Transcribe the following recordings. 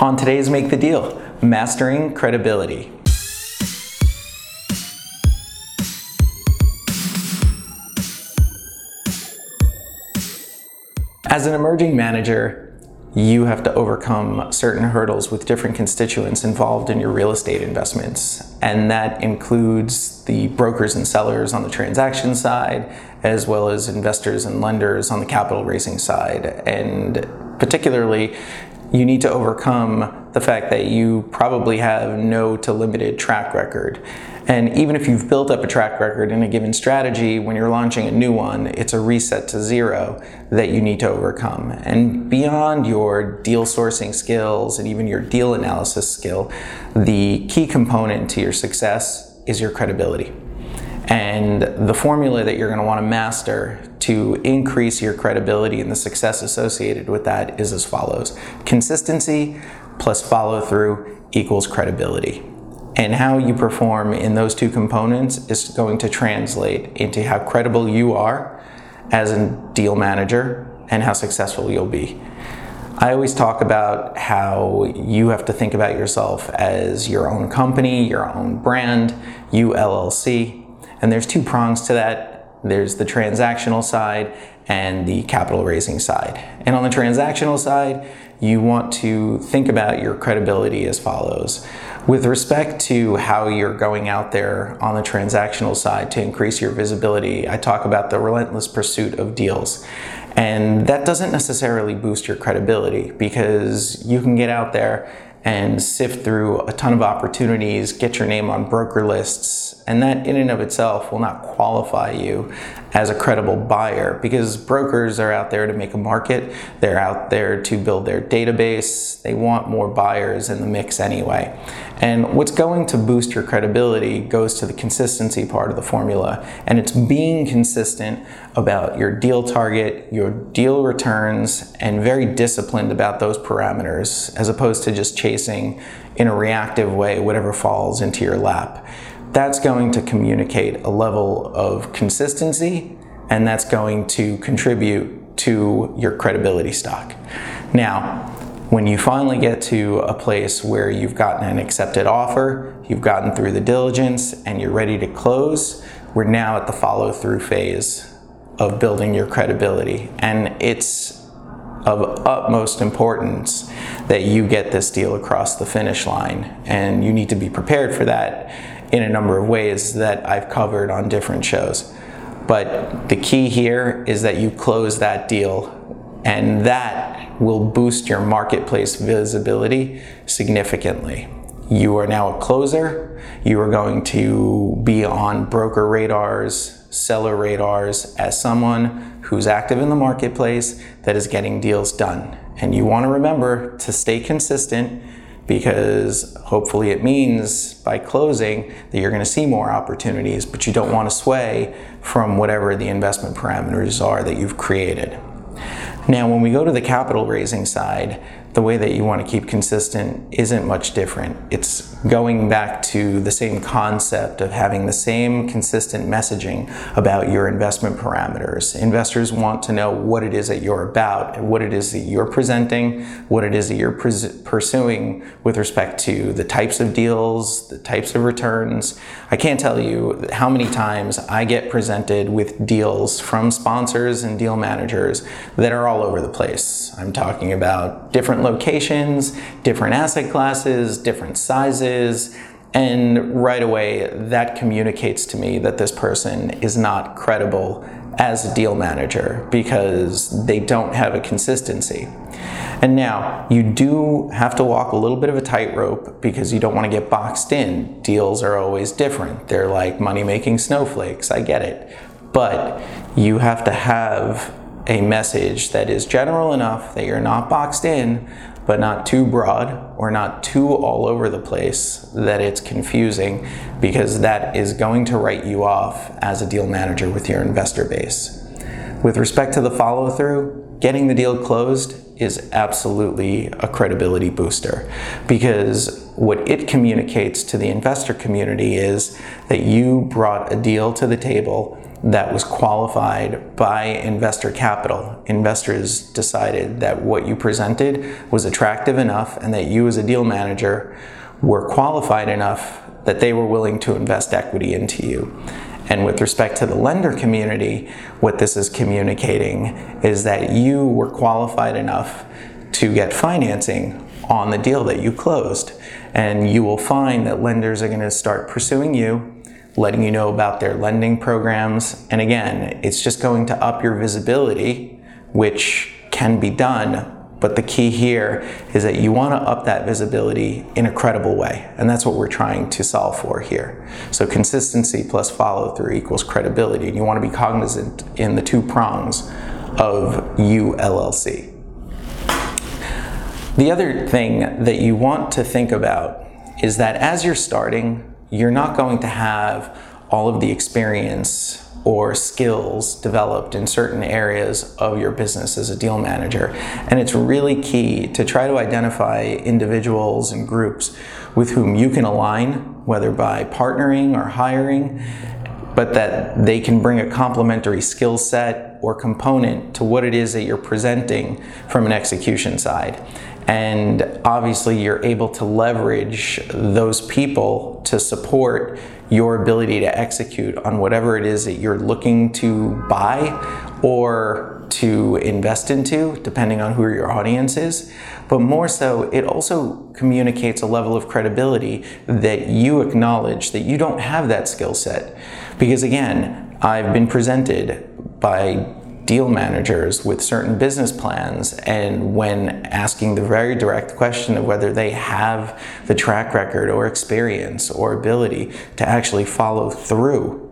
On today's Make the Deal, mastering credibility. As an emerging manager, you have to overcome certain hurdles with different constituents involved in your real estate investments. And that includes the brokers and sellers on the transaction side, as well as investors and lenders on the capital raising side. And particularly, you need to overcome the fact that you probably have no to limited track record. And even if you've built up a track record in a given strategy, when you're launching a new one, it's a reset to zero that you need to overcome. And beyond your deal sourcing skills and even your deal analysis skill, the key component to your success is your credibility. And the formula that you're going to want to master to increase your credibility and the success associated with that is as follows consistency plus follow through equals credibility. And how you perform in those two components is going to translate into how credible you are as a deal manager and how successful you'll be. I always talk about how you have to think about yourself as your own company, your own brand, you LLC, and there's two prongs to that. There's the transactional side and the capital raising side. And on the transactional side, you want to think about your credibility as follows. With respect to how you're going out there on the transactional side to increase your visibility, I talk about the relentless pursuit of deals. And that doesn't necessarily boost your credibility because you can get out there and sift through a ton of opportunities, get your name on broker lists, and that in and of itself will not qualify you as a credible buyer because brokers are out there to make a market, they're out there to build their database, they want more buyers in the mix anyway. And what's going to boost your credibility goes to the consistency part of the formula. And it's being consistent about your deal target, your deal returns, and very disciplined about those parameters as opposed to just chasing in a reactive way whatever falls into your lap. That's going to communicate a level of consistency and that's going to contribute to your credibility stock. Now, when you finally get to a place where you've gotten an accepted offer, you've gotten through the diligence, and you're ready to close, we're now at the follow through phase of building your credibility. And it's of utmost importance that you get this deal across the finish line. And you need to be prepared for that in a number of ways that I've covered on different shows. But the key here is that you close that deal and that will boost your marketplace visibility significantly. You are now a closer. You are going to be on broker radars, seller radars as someone who's active in the marketplace that is getting deals done. And you want to remember to stay consistent because hopefully it means by closing that you're going to see more opportunities, but you don't want to sway from whatever the investment parameters are that you've created. Now, when we go to the capital raising side, the way that you want to keep consistent isn't much different. It's going back to the same concept of having the same consistent messaging about your investment parameters. Investors want to know what it is that you're about, what it is that you're presenting, what it is that you're pres- pursuing with respect to the types of deals, the types of returns. I can't tell you how many times I get presented with deals from sponsors and deal managers that are all over the place. I'm talking about different different locations, different asset classes, different sizes, and right away that communicates to me that this person is not credible as a deal manager because they don't have a consistency. And now, you do have to walk a little bit of a tightrope because you don't want to get boxed in. Deals are always different. They're like money making snowflakes. I get it. But you have to have a message that is general enough that you're not boxed in, but not too broad or not too all over the place that it's confusing because that is going to write you off as a deal manager with your investor base. With respect to the follow through, getting the deal closed is absolutely a credibility booster because what it communicates to the investor community is that you brought a deal to the table that was qualified by investor capital. Investors decided that what you presented was attractive enough and that you, as a deal manager, were qualified enough that they were willing to invest equity into you. And with respect to the lender community, what this is communicating is that you were qualified enough to get financing on the deal that you closed. And you will find that lenders are going to start pursuing you letting you know about their lending programs. And again, it's just going to up your visibility, which can be done. But the key here is that you want to up that visibility in a credible way. And that's what we're trying to solve for here. So consistency plus follow through equals credibility. And you want to be cognizant in the two prongs of you LLC. The other thing that you want to think about is that as you're starting, you're not going to have all of the experience or skills developed in certain areas of your business as a deal manager. And it's really key to try to identify individuals and groups with whom you can align, whether by partnering or hiring, but that they can bring a complementary skill set or component to what it is that you're presenting from an execution side. And obviously, you're able to leverage those people to support your ability to execute on whatever it is that you're looking to buy or to invest into, depending on who your audience is. But more so, it also communicates a level of credibility that you acknowledge that you don't have that skill set. Because again, I've been presented by deal managers with certain business plans and when asking the very direct question of whether they have the track record or experience or ability to actually follow through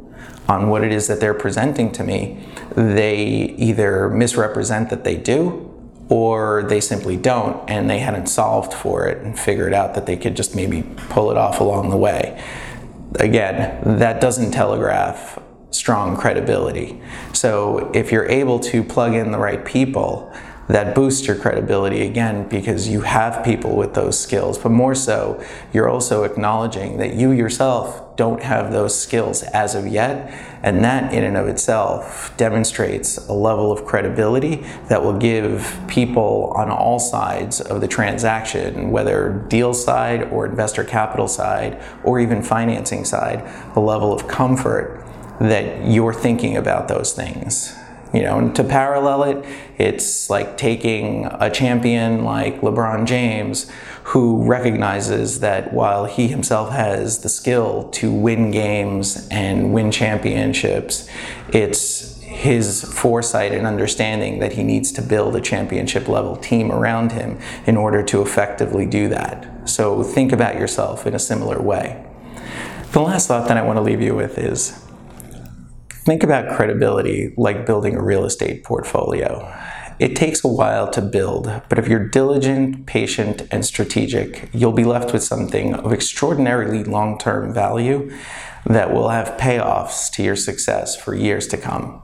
on what it is that they're presenting to me, they either misrepresent that they do or they simply don't and they hadn't solved for it and figured out that they could just maybe pull it off along the way. Again, that doesn't telegraph strong credibility. So if you're able to plug in the right people, that boosts your credibility again because you have people with those skills. But more so, you're also acknowledging that you yourself don't have those skills as of yet. And that, in and of itself, demonstrates a level of credibility that will give people on all sides of the transaction, whether deal side or investor capital side or even financing side, a level of comfort that you're thinking about those things. You know, and to parallel it, it's like taking a champion like LeBron James who recognizes that while he himself has the skill to win games and win championships, it's his foresight and understanding that he needs to build a championship level team around him in order to effectively do that. So think about yourself in a similar way. The last thought that I want to leave you with is Think about credibility like building a real estate portfolio. It takes a while to build, but if you're diligent, patient, and strategic, you'll be left with something of extraordinarily long term value that will have payoffs to your success for years to come.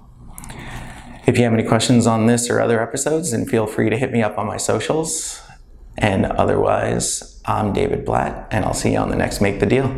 If you have any questions on this or other episodes, then feel free to hit me up on my socials. And otherwise, I'm David Blatt, and I'll see you on the next Make the Deal.